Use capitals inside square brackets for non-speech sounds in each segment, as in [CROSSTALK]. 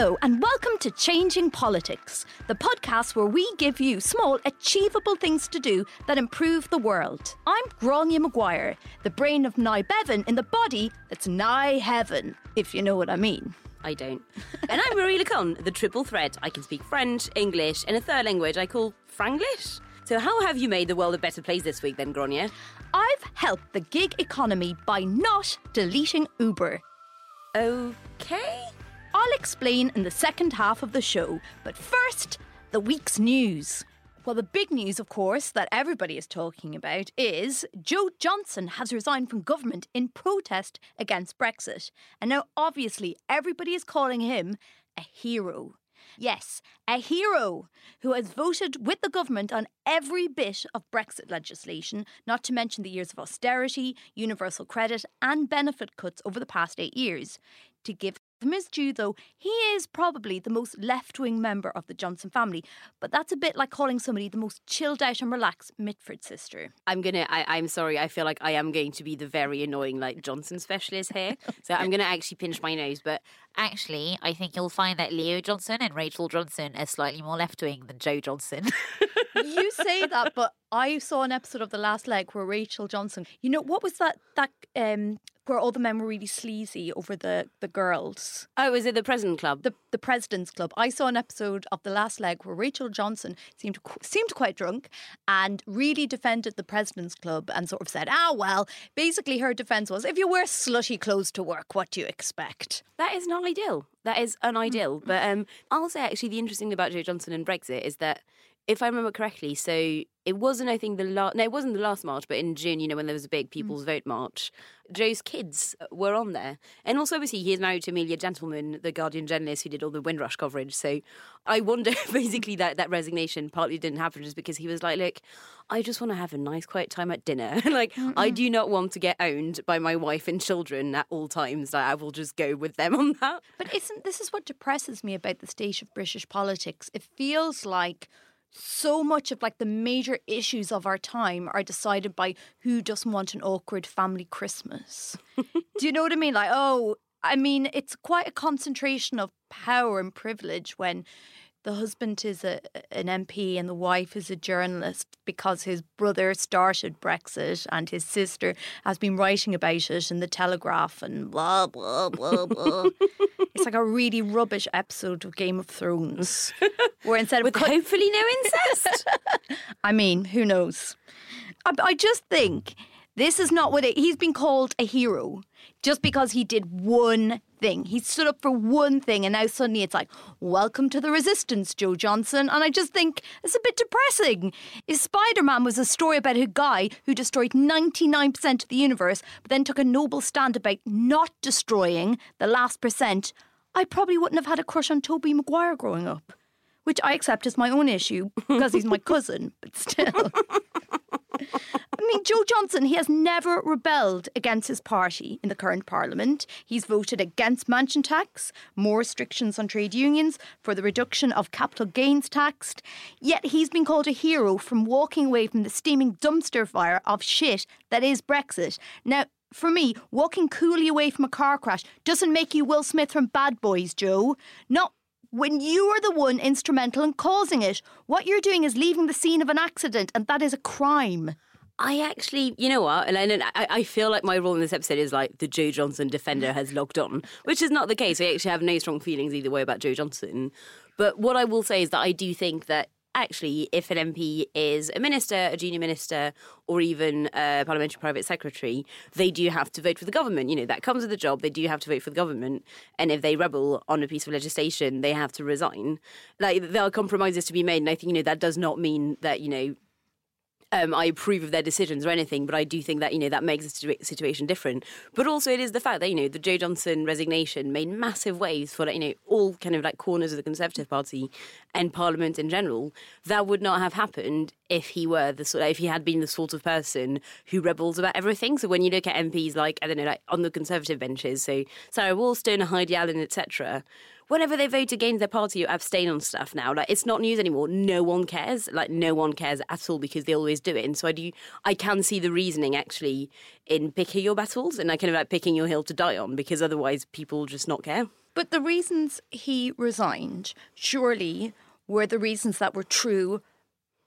Hello, and welcome to Changing Politics, the podcast where we give you small, achievable things to do that improve the world. I'm Gráinne Maguire, the brain of Nye Bevan in the body that's nigh heaven, if you know what I mean. I don't. and I'm Marie Le Conte, the triple threat. I can speak French, English, and a third language I call Franglish. So, how have you made the world a better place this week, then, Grania? I've helped the gig economy by not deleting Uber. Okay. I'll explain in the second half of the show, but first, the week's news. Well, the big news, of course, that everybody is talking about is Jo Johnson has resigned from government in protest against Brexit. And now, obviously, everybody is calling him a hero. Yes, a hero who has voted with the government on every bit of Brexit legislation, not to mention the years of austerity, universal credit, and benefit cuts over the past eight years. To give him his due, though, he is probably the most left wing member of the Johnson family, but that's a bit like calling somebody the most chilled out and relaxed Mitford sister. I'm gonna. I, I'm sorry. I feel like I am going to be the very annoying like Johnson specialist here. [LAUGHS] So I'm gonna actually pinch my nose. But Actually, I think you'll find that Leo Johnson and Rachel Johnson are slightly more left wing than Jo Johnson. [LAUGHS] you say that, but I saw an episode of The Last Leg where Rachel Johnson, you know, what was that that um where all the men were really sleazy over the the girls? oh, is it the President Club? The the President's Club. I saw an episode of The Last Leg where Rachel Johnson seemed seemed quite drunk and really defended the President's Club and sort of said, "Ah, well." Basically, her defense was, "If you wear slutty clothes to work, what do you expect?" That is not ideal. That is unideal. But um, I'll say actually the interesting thing about Jo Johnson and Brexit is that if I remember correctly, so it wasn't I think the last no, it wasn't the last march, but in June, you know, when there was a big mm. People's Vote march, Jo's kids uh, were on there, and also obviously he is married to Amelia Gentleman, the Guardian journalist who did all the Windrush coverage. So I wonder [LAUGHS] basically that that resignation partly didn't happen just because he was like, look, I just want to have a nice quiet time at dinner. [LAUGHS] like I do not want to get owned by my wife and children at all times. Like, I will just go with them on that. But isn't this is what depresses me about the state of British politics? It feels like so much of like the major issues of our time are decided by who doesn't want an awkward family Christmas. [LAUGHS] Do you know what I mean? Like, oh, I mean, it's quite a concentration of power and privilege when the husband is a, an MP and the wife is a journalist because his brother started Brexit and his sister has been writing about it in the Telegraph and blah blah blah blah. [LAUGHS] it's like a really rubbish episode of Game of Thrones, [LAUGHS] where instead of With hopefully no incest. [LAUGHS] I mean, who knows? I, I just think this is not what it, he's been called a hero just because he did one thing. He stood up for one thing, and now suddenly it's like, welcome to the resistance, Jo Johnson. And I just think it's a bit depressing. If Spider Man was a story about a guy who destroyed 99% of the universe, but then took a noble stand about not destroying the last percent, I probably wouldn't have had a crush on Tobey Maguire growing up. Which I accept as my own issue because he's my [LAUGHS] cousin, but still. I mean, Jo Johnson, he has never rebelled against his party in the current parliament. He's voted against mansion tax, more restrictions on trade unions, for the reduction of capital gains tax. Yet he's been called a hero from walking away from the steaming dumpster fire of shit that is Brexit. Now, for me, walking coolly away from a car crash doesn't make you Will Smith from Bad Boys, Jo. Not when you are the one instrumental in causing it. What you're doing is leaving the scene of an accident, and that is a crime. I actually, you know what, I, I, I feel like my role in this episode is like the Jo Johnson defender has logged on, which is not the case. I actually have no strong feelings either way about Jo Johnson. But what I will say is that I do think that actually, if an MP is a minister, a junior minister, or even a parliamentary private secretary, they do have to vote for the government. You know, that comes with the job. They do have to vote for the government. And if they rebel on a piece of legislation, they have to resign. Like, there are compromises to be made. And I think, you know, that does not mean that, you know, um, I approve of their decisions or anything, but I do think that you know that makes the situa- situation different. But also, it is the fact that you know the Jo Johnson resignation made massive waves for like, you know all kind of like corners of the Conservative Party and Parliament in general. That would not have happened if he were the sort, if he had been the sort of person who rebels about everything. So when you look at MPs like I don't know, like on the Conservative benches, so Sarah Wollaston, Heidi Allen, etc whenever they vote against their party you abstain on stuff now, like it's not news anymore. No one cares. Like no one cares at all because they always do it. And so I do I can see the reasoning actually in picking your battles and I kind of like picking your hill to die on because otherwise people just not care. But the reasons he resigned surely were the reasons that were true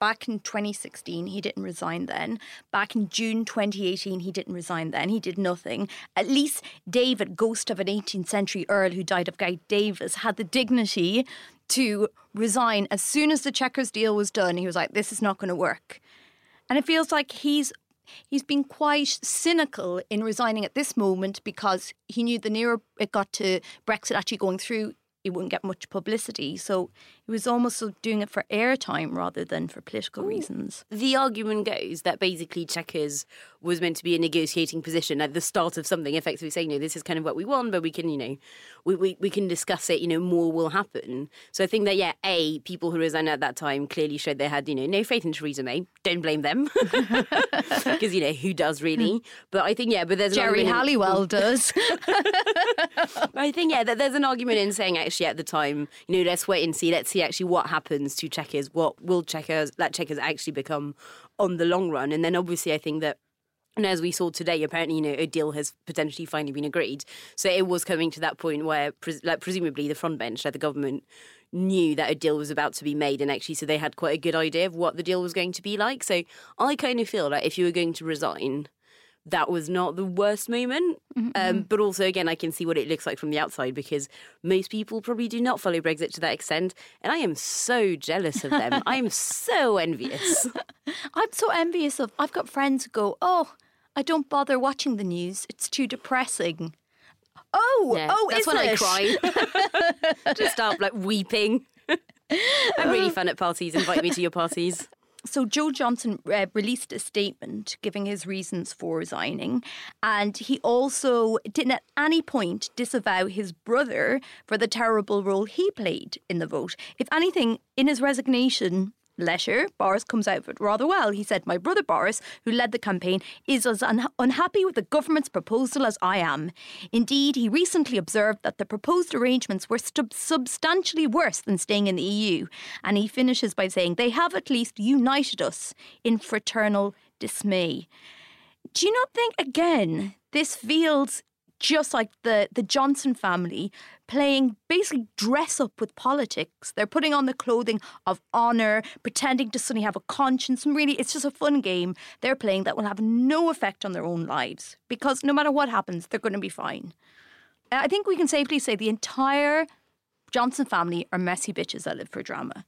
back in 2016 he didn't resign then. Back in june 2018 he didn't resign then. He did nothing. At least david ghost of an 18th century earl who died of gout davis had the dignity to resign. As soon as the Chequers deal was done he was like this is not going to work. And it feels like he's he's been quite cynical in resigning at this moment because he knew the nearer it got to brexit actually going through he wouldn't get much publicity. So he was almost doing it for airtime rather than for political reasons. The argument goes that basically Chequers was meant to be a negotiating position at the start of something, effectively saying, you know, this is kind of what we want, but we can, you know, we, we, we can discuss it, you know, more will happen. So I think that, yeah, A, people who resigned at that time clearly showed they had, you know, no faith in Theresa May. Don't blame them. [LAUGHS] Because, you know, who does really? But I think, yeah, but there's Geri Halliwell [LAUGHS] does. I think, yeah, that there's an argument in saying actually at the time, you know, let's wait and see. Let's see actually what happens to Chequers. What will Chequers, that Chequers actually become on the long run? And then obviously I think that and as we saw today, apparently, you know, a deal has potentially finally been agreed. So it was coming to that point where, pres- like, presumably the front bench, like the government, knew that a deal was about to be made, and actually, so they had quite a good idea of what the deal was going to be like. So I kind of feel like if you were going to resign, that was not the worst moment. Mm-hmm. Um, but also, again, I can see what it looks like from the outside because most people probably do not follow Brexit to that extent. And I am so jealous of them. I am [LAUGHS] so envious. [LAUGHS] I'm so envious of. I've got friends who go, "Oh, I don't bother watching the news. It's too depressing." Oh, Yeah, oh, that's when I cry. [LAUGHS] Just start like weeping. I'm really fun at parties. Invite me to your parties. So Jo Johnson uh, released a statement giving his reasons for resigning, and he also didn't at any point disavow his brother for the terrible role he played in the vote. If anything, in his resignation letter, Boris comes out of it rather well. He said, My brother Boris, who led the campaign, is as un- unhappy with the government's proposal as I am. Indeed, he recently observed that the proposed arrangements were stub- substantially worse than staying in the EU. And he finishes by saying, They have at least united us in fraternal dismay. Do you not think, again, this feels just like the, the Johnson family playing basically dress up with politics. They're putting on the clothing of honour, pretending to suddenly have a conscience, and really it's just a fun game they're playing that will have no effect on their own lives because no matter what happens, they're going to be fine. Uh, I think we can safely say the entire Johnson family are messy bitches that live for drama.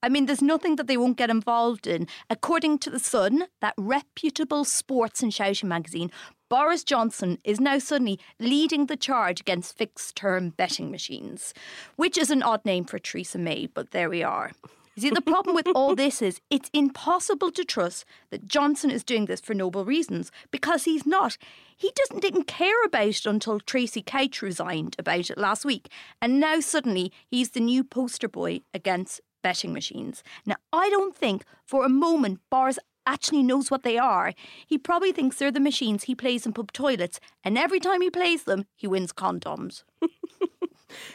I mean, there's nothing that they won't get involved in. According to The Sun, that reputable sports and shouting magazine, Boris Johnson is now suddenly leading the charge against fixed term betting machines, which is an odd name for Theresa May, but there we are. See, the problem with all this is it's impossible to trust that Johnson is doing this for noble reasons because he's not. He doesn't didn't care about it until Tracey Crouch resigned about it last week, and now suddenly he's the new poster boy against betting machines. Now, I don't think for a moment Boris actually knows what they are. He probably thinks they're the machines he plays in pub toilets, and every time he plays them, he wins condoms. [LAUGHS]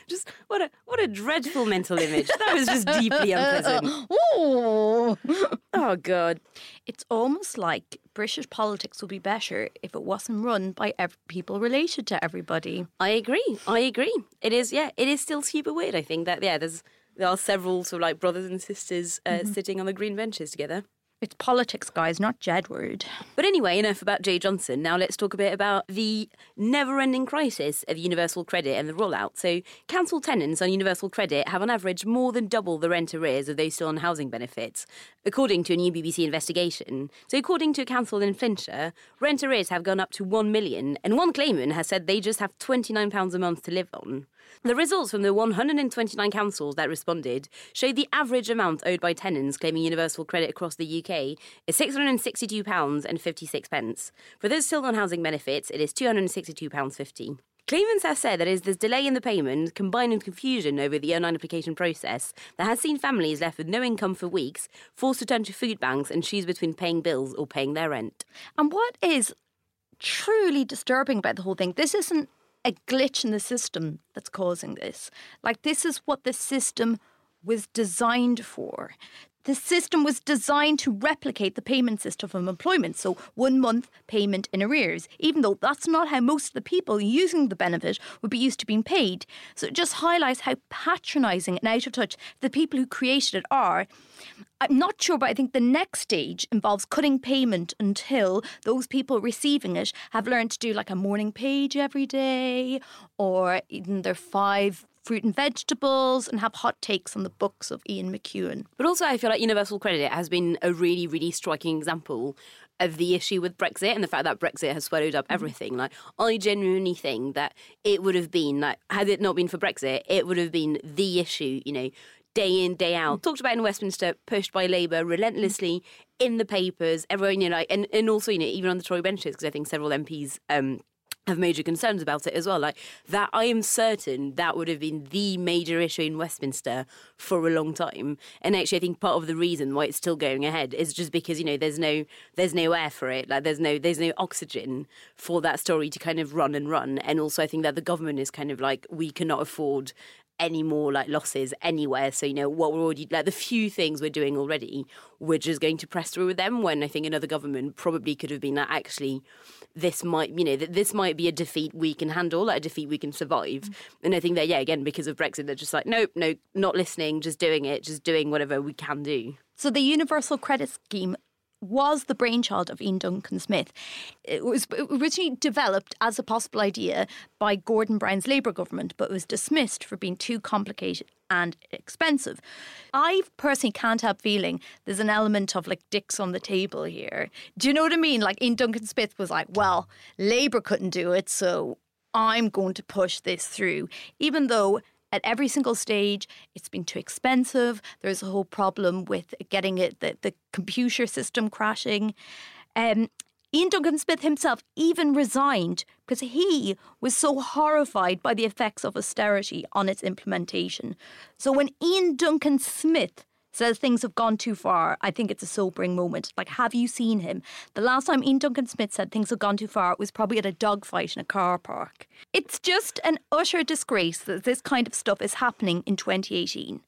Just what a what a dreadful mental image. That was just deeply unpleasant. [LAUGHS] Ooh. Oh god. It's almost like British politics would be better if it wasn't run by ev- people related to everybody. I agree. I agree. It is yeah, it is still super weird, I think that yeah, there's there are several sort of like brothers and sisters uh, sitting on the green benches together. It's politics, guys, not Jedward. But anyway, enough about Jay Johnson. Now let's talk a bit about the never ending crisis of universal credit and the rollout. So, council tenants on universal credit have on average more than double the rent arrears of those still on housing benefits, according to a new BBC investigation. So, according to a council in Flintshire, rent arrears have gone up to 1 million, and one claimant has said they just have £29 a month to live on. The results from the 129 councils that responded showed the average amount owed by tenants claiming universal credit across the UK is £662.56. For those still on housing benefits, it is £262.50. Claimants have said that it is this delay in the payment, combined with confusion over the online application process, that has seen families left with no income for weeks, forced to turn to food banks and choose between paying bills or paying their rent. And what is truly disturbing about the whole thing, this isn't a glitch in the system that's causing this. Like, this is what the system was designed for. The system was designed to replicate the payment system of employment, so one month payment in arrears, even though that's not how most of the people using the benefit would be used to being paid. So it just highlights how patronising and out of touch the people who created it are. I'm not sure, but I think the next stage involves cutting payment until those people receiving it have learned to do like a morning page every day or even their five fruit and vegetables and have hot takes on the books of Ian McEwan. But also, I feel like universal credit has been a really, really striking example of the issue with Brexit and the fact that Brexit has swallowed up mm-hmm. everything. Like, I genuinely think that it would have been like, had it not been for Brexit, it would have been the issue. You know, day in, day out. Talked about in Westminster, pushed by Labour relentlessly in the papers. Everyone, you know, and, and also, you know, even on the Tory benches, because I think several MPs um, have major concerns about it as well. Like that, I am certain that would have been the major issue in Westminster for a long time. And actually, I think part of the reason why it's still going ahead is just because you know there's no there's no air for it. Like there's no there's no oxygen for that story to kind of run and run. And also, I think that the government is kind of like we cannot afford any more like losses anywhere. So, you know, what we're already like the few things we're doing already, we're just going to press through with them when I think another government probably could have been like, actually, this might, you know, that this might be a defeat we can handle, like a defeat we can survive. Mm. And I think that, yeah, again, because of Brexit, they're just like, nope, no, not listening, just doing it, just doing whatever we can do. So the Universal Credit Scheme was the brainchild of Iain Duncan Smith. It was originally developed as a possible idea by Gordon Brown's Labour government, but it was dismissed for being too complicated and expensive. I personally can't help feeling there's an element of like dicks on the table here. Do you know what I mean? Like Iain Duncan Smith was like, well, Labour couldn't do it, so I'm going to push this through, even though at every single stage. It's been too expensive. There's a whole problem with getting it, the, the computer system crashing. Um, Iain Duncan Smith himself even resigned because he was so horrified by the effects of austerity on its implementation. So when Iain Duncan Smith says things have gone too far, I think it's a sobering moment. Like, have you seen him? The last time Iain Duncan Smith said things have gone too far it was probably at a dogfight in a car park. It's just an utter disgrace that this kind of stuff is happening in 2018.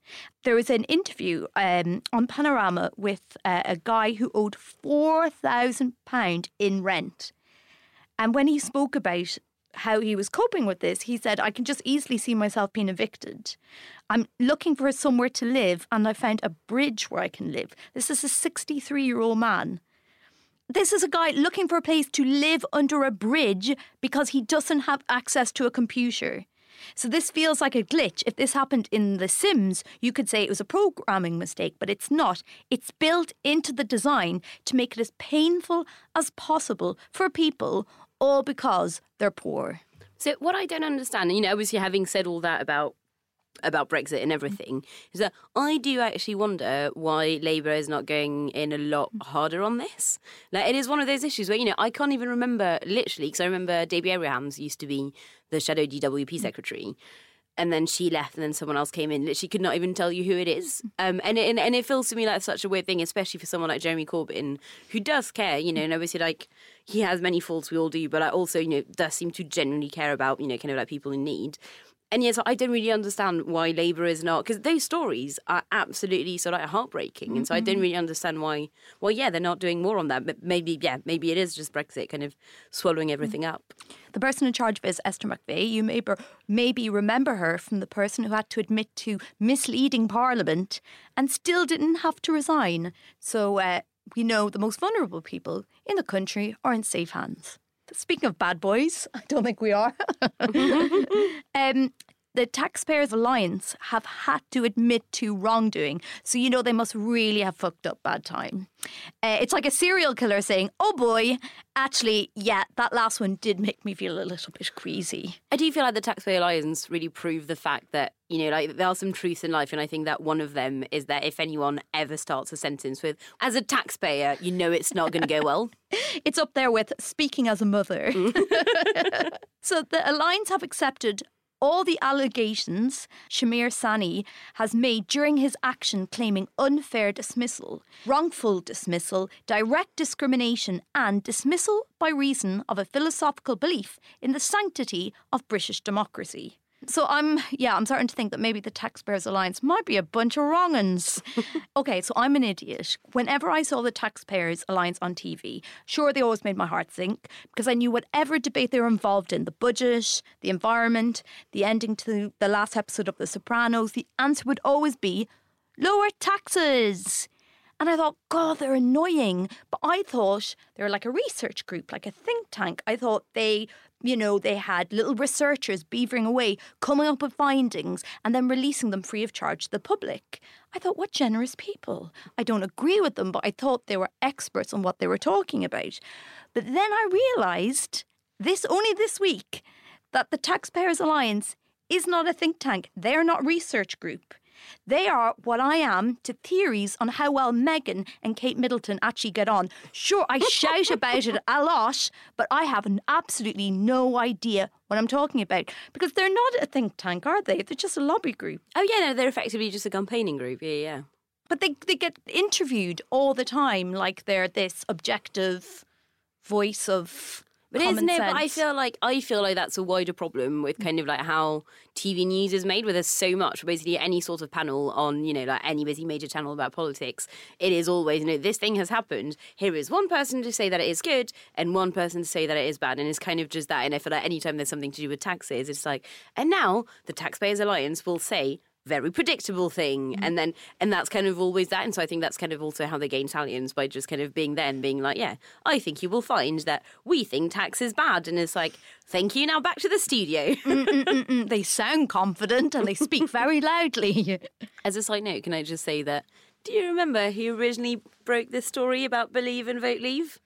There was an interview um, on Panorama with uh, a guy who owed £4,000 in rent. And when he spoke about how he was coping with this, he said, I can just easily see myself being evicted. I'm looking for somewhere to live, and I found a bridge where I can live. This is a 63 year old man. This is a guy looking for a place to live under a bridge because he doesn't have access to a computer. So this feels like a glitch. If this happened in The Sims, you could say it was a programming mistake, but it's not. It's built into the design to make it as painful as possible for people all because they're poor. So what I don't understand, you know, obviously having said all that about about Brexit and everything is that I do actually wonder why Labour is not going in a lot harder on this. Like it is one of those issues where you know I can't even remember literally because I remember Debbie Abrahams used to be the shadow DWP secretary, and then she left, and then someone else came in. She could not even tell you who it is. [LAUGHS] Um, and, it, and and it feels to me like such a weird thing, especially for someone like Jeremy Corbyn, who does care, you know, and obviously like he has many faults, we all do, but I also, you know, does seem to genuinely care about, you know, kind of like people in need. And yes, I don't really understand why Labour is not because those stories are absolutely sort of like heartbreaking, mm-hmm. and so I don't mm-hmm. really understand why. Well, yeah, they're not doing more on that, but maybe yeah, maybe it is just Brexit kind of swallowing everything mm-hmm. up. The person in charge of it is Esther McVey. You may maybe remember her from the person who had to admit to misleading Parliament and still didn't have to resign. So. Uh, we know the most vulnerable people in the country are in safe hands. Speaking of bad boys, [LAUGHS] I don't think we are. [LAUGHS] um, the Taxpayers Alliance have had to admit to wrongdoing. So, you know, they must really have fucked up bad time. Uh, it's like a serial killer saying, oh boy, actually, yeah, that last one did make me feel a little bit queasy. I do feel like the Taxpayer Alliance really proved the fact that, you know, like there are some truths in life. And I think that one of them is that if anyone ever starts a sentence with, as a taxpayer, you know it's not going to go well. [LAUGHS] It's up there with speaking as a mother. [LAUGHS] so the Alliance have accepted all the allegations Shahmir Sanni has made during his action claiming unfair dismissal, wrongful dismissal, direct discrimination, and dismissal by reason of a philosophical belief in the sanctity of British democracy. So I'm, yeah, I'm starting to think that maybe the Taxpayers Alliance might be a bunch of wrong uns. [LAUGHS] okay, so I'm an idiot. Whenever I saw the Taxpayers Alliance on TV, sure, they always made my heart sink because I knew whatever debate they were involved in the budget, the environment, the ending to the last episode of The Sopranos the answer would always be lower taxes. And I thought, God, they're annoying. But I thought they were like a research group, like a think tank. I thought they, you know, they had little researchers beavering away, coming up with findings and then releasing them free of charge to the public. I thought, what generous people. I don't agree with them, but I thought they were experts on what they were talking about. But then I realised this only this week that the Taxpayers Alliance is not a think tank. They're not research group. They are what I am to theories on how well Meghan and Kate Middleton actually get on. Sure, I shout about it a lot, but I have absolutely no idea what I'm talking about because they're not a think tank, are they? They're just a lobby group. Oh, yeah, no, they're effectively just a campaigning group. Yeah, yeah. But they, they get interviewed all the time like they're this objective voice of But isn't it? sense. But I feel like I feel like that's a wider problem with kind of like how TV news is made, where there's so much. Basically, any sort of panel on you know like any busy major channel about politics, it is always you know this thing has happened. Here is one person to say that it is good, and one person to say that it is bad, and it's kind of just that. And I feel like anytime there's something to do with taxes, it's like, and now the Taxpayers Alliance will say very predictable thing. Mm-hmm. And then and that's kind of always that. And so i think that's kind of also how they gain salience by just kind of being there and being like yeah i think you will find that we think tax is bad. And it's like thank you now back to the studio. Mm, mm, mm, mm. [LAUGHS] they sound confident and they speak very loudly. as a side note can i just say that do you remember who originally broke this story about BeLeave and vote leave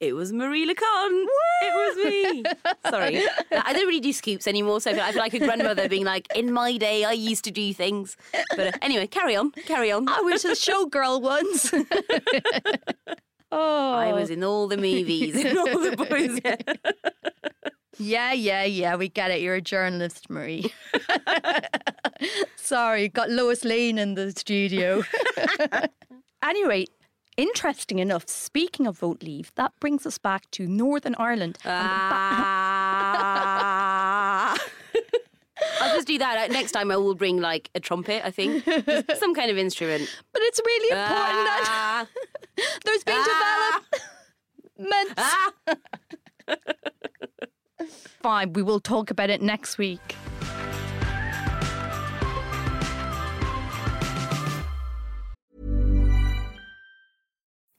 it was Marie Le Conte. It was me. Sorry. [LAUGHS] I don't really do scoops anymore, so I feel, I feel like a grandmother being like, in my day, I used to do things. But uh, anyway, carry on, carry on. I was a showgirl once. [LAUGHS] oh, I was in all the movies, [LAUGHS] in all the boys. Yeah, yeah, yeah. We get it. You're a journalist, Marie. Sorry, got Lois Lane in the studio. anyway, interesting enough, speaking of vote leave, that brings us back to Northern Ireland. Ah. [LAUGHS] I'll just do that. Uh, Next time I will bring like a trumpet, I think. Just [LAUGHS] Some kind of instrument. But it's really important that Ah. [LAUGHS] there's been Ah. developments. Ah. Fine, we will talk about it next week.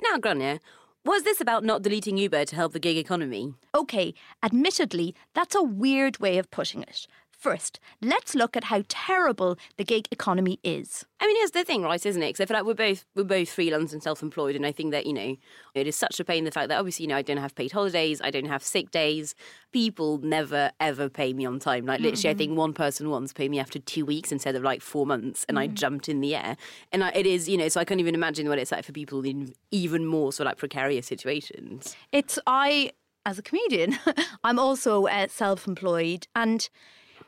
Now, Gráinne, was this about not deleting Uber to help the gig economy? Okay, admittedly, that's a weird way of putting it. First, let's look at how terrible the gig economy is. I mean, here's the thing, right? Isn't it? Because I feel like we're both we're both freelance and self-employed, and I think that you know it is such a pain the fact that obviously you know I don't have paid holidays, I don't have sick days. People never ever pay me on time. Like literally, I think one person once paid me after two weeks instead of like four months, and I jumped in the air. And I, it is you know, so I can't even imagine what it's like for people in even more sort of like precarious situations. It's I as a comedian, [LAUGHS] I'm also uh, self-employed and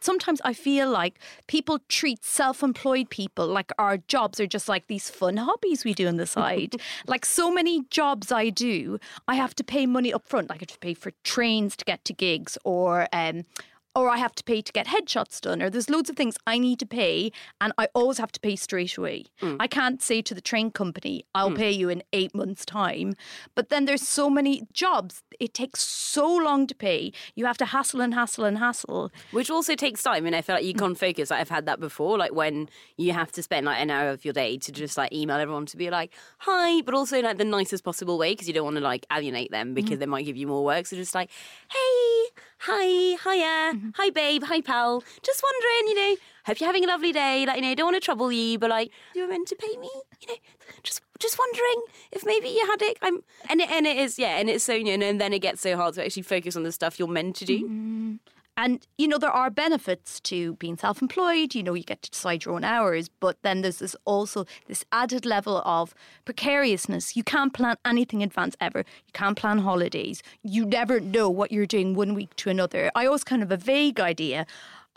sometimes I feel like people treat self-employed people like our jobs are just like these fun hobbies we do on the side. [LAUGHS] like so many jobs I do, I have to pay money up front. Like I have to pay for trains to get to gigs or um or I have to pay to get headshots done, or there's loads of things I need to pay, and I always have to pay straight away. Mm. I can't say to the train company, I'll mm. pay you in eight months' time. But then there's so many jobs, it takes so long to pay. You have to hassle and hassle and hassle. Which also takes time, and I feel like you can't focus. Like I've had that before, like when you have to spend like an hour of your day to just like email everyone to be like, "Hi," but also like the nicest possible way because you don't want to like alienate them because mm. they might give you more work. So just like, "Hey, hi, hiya, mm-hmm. hi, babe, hi, pal. Just wondering, you know, hope you're having a lovely day. Like, you know, don't want to trouble you, but like, you're meant to pay me. You know, just just wondering if maybe you had it. I'm and it, and it is yeah, and it's so you know, and then it gets so hard to actually focus on the stuff you're meant to do. Mm-hmm. And, you know, there are benefits to being self employed. You know, you get to decide your own hours, but then there's this also this added level of precariousness. You can't plan anything in advance ever. You can't plan holidays. You never know what you're doing one week to another. I always kind of have a vague idea.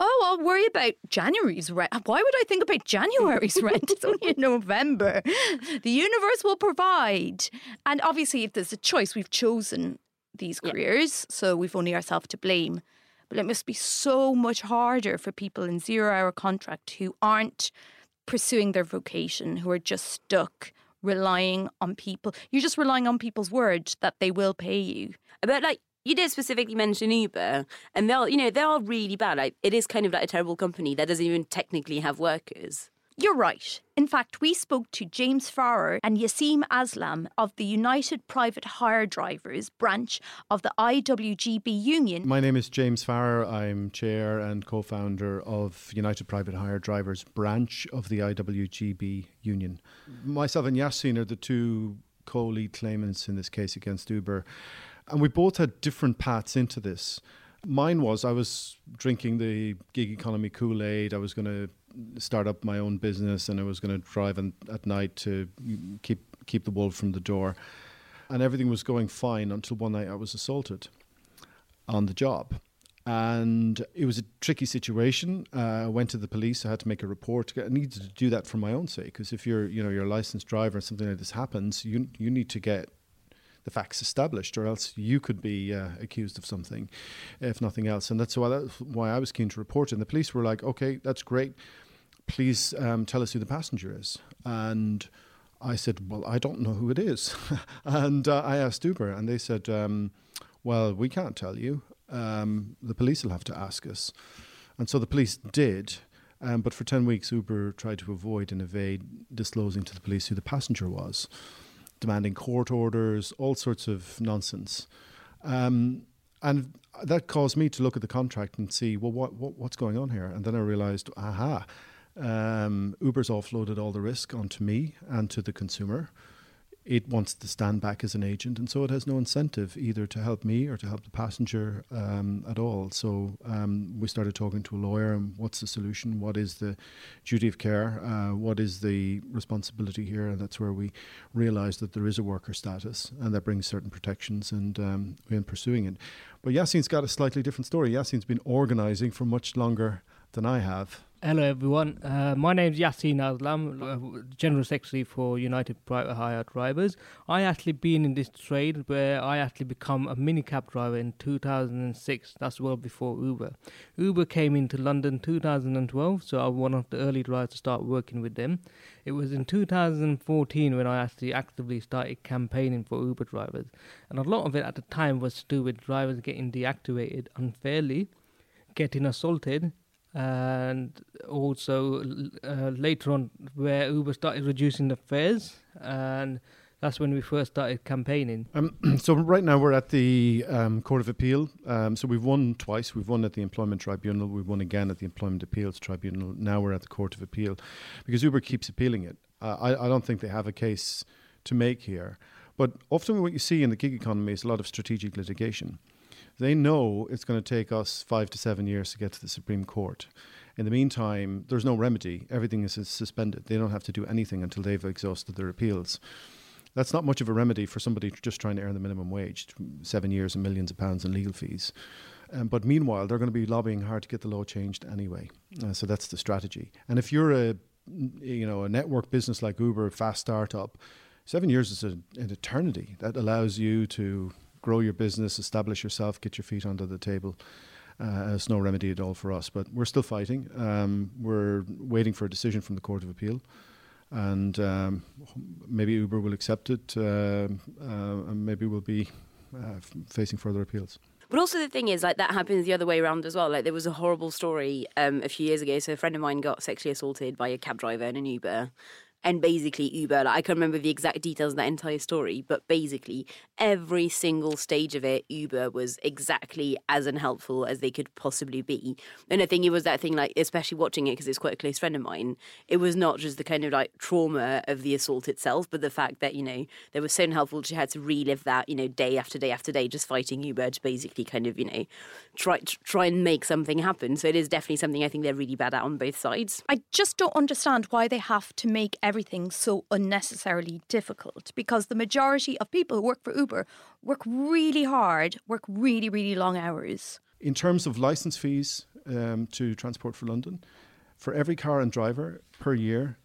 Oh, I'll worry about January's rent. Why would I think about January's [LAUGHS] rent? It's only in November. The universe will provide. And obviously, if there's a choice, we've chosen these careers, so we've only ourselves to blame. But it must be so much harder for people in zero hour contract who aren't pursuing their vocation, who are just stuck relying on people. You're just relying on people's word that they will pay you. But like you did specifically mention Uber, and they're you know they are really bad. Like it is kind of like a terrible company that doesn't even technically have workers. You're right. In fact, we spoke to James Farrer and Yaseen Aslam of the United Private Hire Drivers branch of the IWGB Union. My name is James Farrer. I'm chair and co founder of United Private Hire Drivers branch of the IWGB Union. Myself and Yaseen are the two co lead claimants in this case against Uber. And we both had different paths into this. Mine was I was drinking the gig economy Kool Aid. I was going to start up my own business and I was going to drive at night to keep keep the wolf from the door. And everything was going fine until one night I was assaulted on the job. And it was a tricky situation. Uh, I went to the police. I had to make a report. I needed to do that for my own sake, because if you're, you know, you're a licensed driver and something like this happens, you you need to get the facts established, or else you could be uh, accused of something, if nothing else. And that's why that's why I was keen to report. And the police were like, "Okay, that's great. Please um, tell us who the passenger is." And I said, "Well, I don't know who it is." [LAUGHS] and uh, I asked Uber, and they said, um, "Well, we can't tell you. Um, the police will have to ask us." And so the police did. Um, but for 10 weeks, Uber tried to avoid and evade disclosing to the police who the passenger was demanding court orders, all sorts of nonsense. Um, and that caused me to look at the contract and see, well, what, what what's going on here? And then I realized, aha, um, Uber's offloaded all the risk onto me and to the consumer. It wants to stand back as an agent, and so it has no incentive either to help me or to help the passenger um, at all. So um, we started talking to a lawyer, and what's the solution? What is the duty of care? Uh, what is the responsibility here? And that's where we realised that there is a worker status, and that brings certain protections, and um, we're in pursuing it. But Yaseen's got a slightly different story. Yaseen's been organising for much longer than I have. Hello, everyone. Uh, my name is Yaseen Aslam, uh, General Secretary for United Private Hire Drivers. I actually been in this trade where I actually become a minicab driver in 2006. That's well before Uber. Uber came into London 2012, so I was one of the early drivers to start working with them. It was in 2014 when I actually actively started campaigning for Uber drivers, and a lot of it at the time was to do with drivers getting deactivated unfairly, getting assaulted, and also uh, later on where Uber started reducing the fares and That's when we first started campaigning. Um, [CLEARS THROAT] so right now we're at the um, Court of Appeal. Um, so we've won twice. We've won at the Employment Tribunal. We've won again at the Employment Appeals Tribunal. Now we're at the Court of Appeal because Uber keeps appealing it. Uh, I, I don't think they have a case to make here. But often what you see in the gig economy is a lot of strategic litigation. They know it's going to take us five to seven years to get to the Supreme Court. In the meantime, there's no remedy. Everything is suspended. They don't have to do anything until they've exhausted their appeals. That's not much of a remedy for somebody just trying to earn the minimum wage, seven years and millions of pounds in legal fees. Um, but meanwhile, they're going to be lobbying hard to get the law changed anyway. Uh, so that's the strategy. And if you're a you know a network business like Uber, fast startup, seven years is a, an eternity. That allows you to grow your business, establish yourself, get your feet under the table. Uh, it's no remedy at all for us, but we're still fighting. Um, we're waiting for a decision from the Court of Appeal, and um, maybe Uber will accept it, uh, uh, and maybe we'll be uh, f- facing further appeals. But also the thing is, like that happens the other way around as well. Like there was a horrible story um, a few years ago. So a friend of mine got sexually assaulted by a cab driver in an Uber, and basically Uber, like I can't remember the exact details of that entire story, but basically every single stage of it, Uber was exactly as unhelpful as they could possibly be. And I think it was that thing, like especially watching it because it's quite a close friend of mine. It was not just the kind of like trauma of the assault itself, but the fact that you know they were so unhelpful. She had to relive that, you know, day after day after day, just fighting Uber to basically kind of you know try try and make something happen. So it is definitely something I think they're really bad at on both sides. I just don't understand why they have to make everything so unnecessarily difficult because the majority of people who work for Uber work really hard, work really, really long hours. In terms of license fees um, to Transport for London, for every car and driver per year,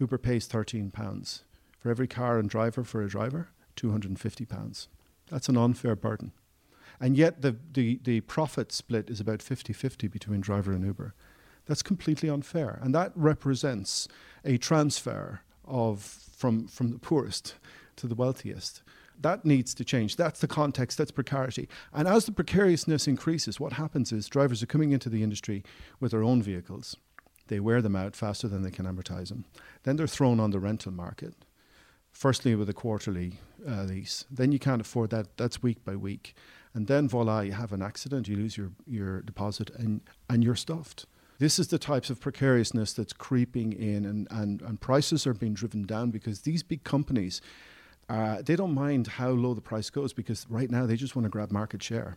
Uber pays £13. For every car and driver for a driver, £250. That's an unfair burden. And yet the, the, the profit split is about 50 50 between driver and Uber. That's completely unfair. And that represents a transfer of from, from the poorest to the wealthiest. That needs to change. That's the context, that's precarity. And as the precariousness increases, what happens is drivers are coming into the industry with their own vehicles. They wear them out faster than they can amortize them. Then they're thrown on the rental market, firstly with a quarterly uh, lease. Then you can't afford that, that's week by week. And then voila, you have an accident, you lose your, your deposit, and, and you're stuffed. This is the types of precariousness that's creeping in, and, and, and prices are being driven down because these big companies, uh, they don't mind how low the price goes because right now they just want to grab market share.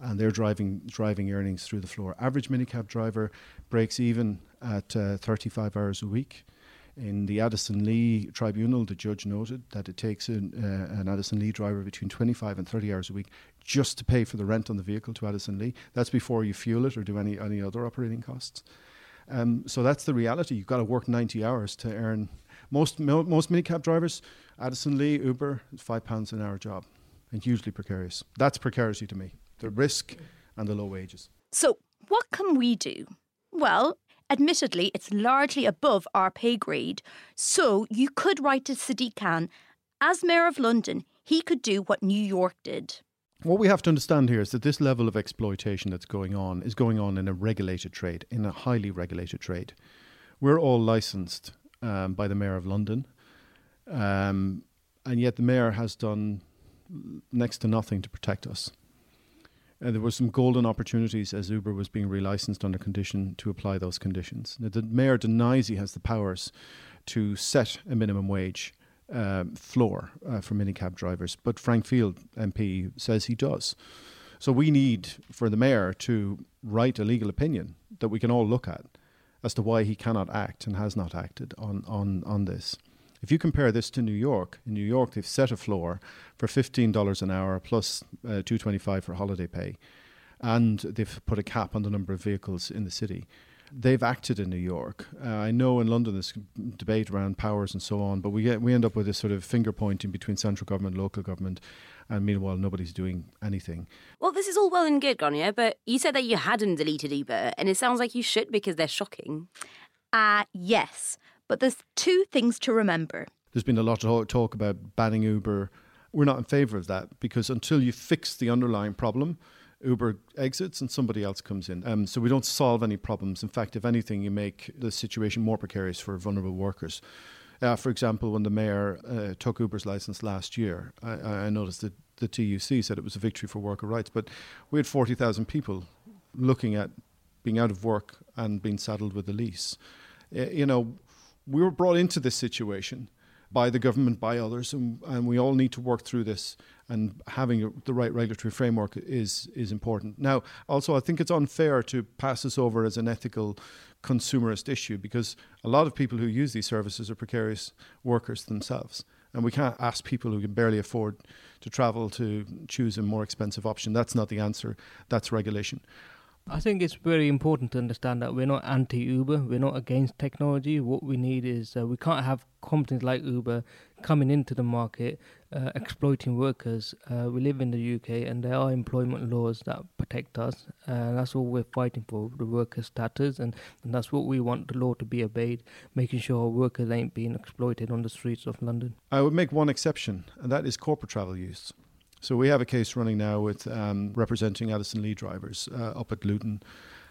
And they're driving driving earnings through the floor. Average minicab driver breaks even at uh, 35 hours a week. In the Addison Lee tribunal, the judge noted that it takes an, uh, an Addison Lee driver between 25 and 30 hours a week just to pay for the rent on the vehicle to Addison Lee. That's before you fuel it or do any, any other operating costs. Um, so that's the reality. You've got to work 90 hours to earn. Most, mo- most minicab drivers, Addison Lee, Uber, five pounds an hour job and hugely precarious. That's precarity to me the risk and the low wages. So, what can we do? Well, admittedly, it's largely above our pay grade. So, you could write to Sadiq Khan. As Mayor of London, he could do what New York did. What we have to understand here is that this level of exploitation that's going on is going on in a regulated trade, in a highly regulated trade. We're all licensed um, by the Mayor of London, um, and yet the Mayor has done next to nothing to protect us. Uh, there were some golden opportunities as Uber was being relicensed under condition to apply those conditions. Now, the mayor denies he has the powers to set a minimum wage uh, floor uh, for minicab drivers, but Frank Field MP says he does. So we need for the mayor to write a legal opinion that we can all look at as to why he cannot act and has not acted on, on, on this. If you compare this to New York, in New York they've set a floor for fifteen dollars an hour plus uh, two twenty five for holiday pay, and they've put a cap on the number of vehicles in the city. They've acted in New York. Uh, I know in London there's debate around powers and so on, but we get we end up with this sort of finger pointing between central government, local government, and meanwhile nobody's doing anything. Well, this is all well and good, Gráinne, but you said that you hadn't deleted Uber, and it sounds like you should because they're shocking. Uh, yes. But there's two things to remember. There's been a lot of talk about banning Uber. We're not in favour of that because until you fix the underlying problem, Uber exits and somebody else comes in. Um, so we don't solve any problems. In fact, if anything, you make the situation more precarious for vulnerable workers. Uh, for example, when the mayor uh, took Uber's license last year, I, I noticed that the TUC said it was a victory for worker rights, but we had 40,000 people looking at being out of work and being saddled with a lease. Uh, you know, we were brought into this situation by the government, by others, and, and we all need to work through this. And having the right regulatory framework is is important. Now, also, I think it's unfair to pass this over as an ethical consumerist issue because a lot of people who use these services are precarious workers themselves. And we can't ask people who can barely afford to travel to choose a more expensive option. That's not the answer. That's regulation. I think it's very important to understand that we're not anti Uber, we're not against technology. What we need is uh, we can't have companies like Uber coming into the market uh, exploiting workers. Uh, we live in the UK and there are employment laws that protect us. and that's all we're fighting for the worker status, and, and that's what we want the law to be obeyed, making sure our workers ain't being exploited on the streets of London. I would make one exception, and that is corporate travel use. So we have a case running now with um, representing Addison Lee drivers uh, up at Luton.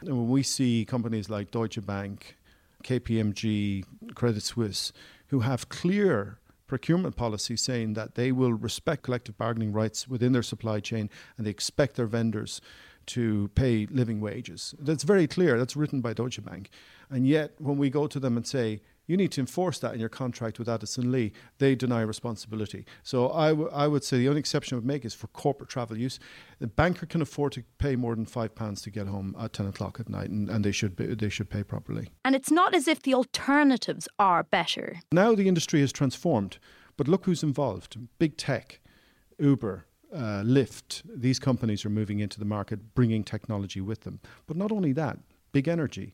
And when we see companies like Deutsche Bank, KPMG, Credit Suisse, who have clear procurement policies saying that they will respect collective bargaining rights within their supply chain and they expect their vendors to pay living wages. That's very clear. That's written by Deutsche Bank. And yet, when we go to them and say, you need to enforce that in your contract with Addison Lee. They deny responsibility. So I, w- I would say the only exception I would make is for corporate travel use. The banker can afford to pay more than five pounds to get home at ten o'clock at night, and, and they should be, they should pay properly. And it's not as if the alternatives are better. Now the industry has transformed, but look who's involved: big tech, Uber. Uh, Lyft, these companies are moving into the market, bringing technology with them. But not only that, big energy,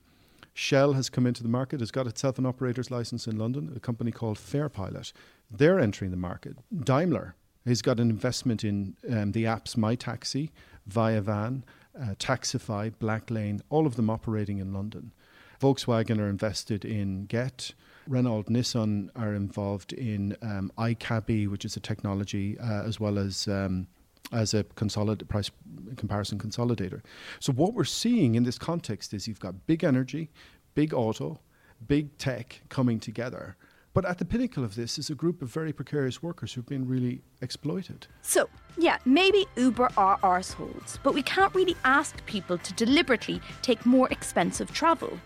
Shell has come into the market, has got itself an operator's license in London, a company called Fairpilot. They're entering the market. Daimler has got an investment in um, the apps MyTaxi, ViaVan, uh, Taxify, Blacklane, all of them operating in London. Volkswagen are invested in Gett. Renault, Nissan are involved in um, iCabbi, which is a technology, uh, as well as um, as a consolid- price comparison consolidator. So what we're seeing in this context is you've got big energy, big auto, big tech coming together. But at the pinnacle of this is a group of very precarious workers who've been really exploited. So, yeah, maybe Uber are arseholes, but we can't really ask people to deliberately take more expensive travel.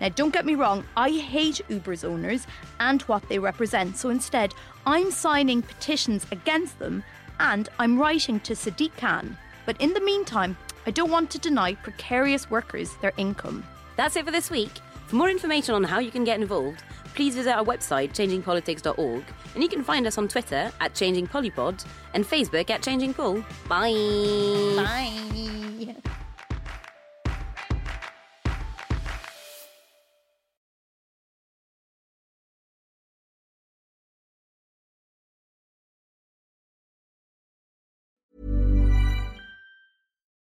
Now, don't get me wrong, I hate Uber's owners and what they represent, so instead, I'm signing petitions against them and I'm writing to Sadiq Khan. But in the meantime, I don't want to deny precarious workers their income. That's it for this week. For more information on how you can get involved, please visit our website, changingpolitics.org, and you can find us on Twitter at changingpolypod and Facebook at Changing Pol. Bye. Bye. [LAUGHS]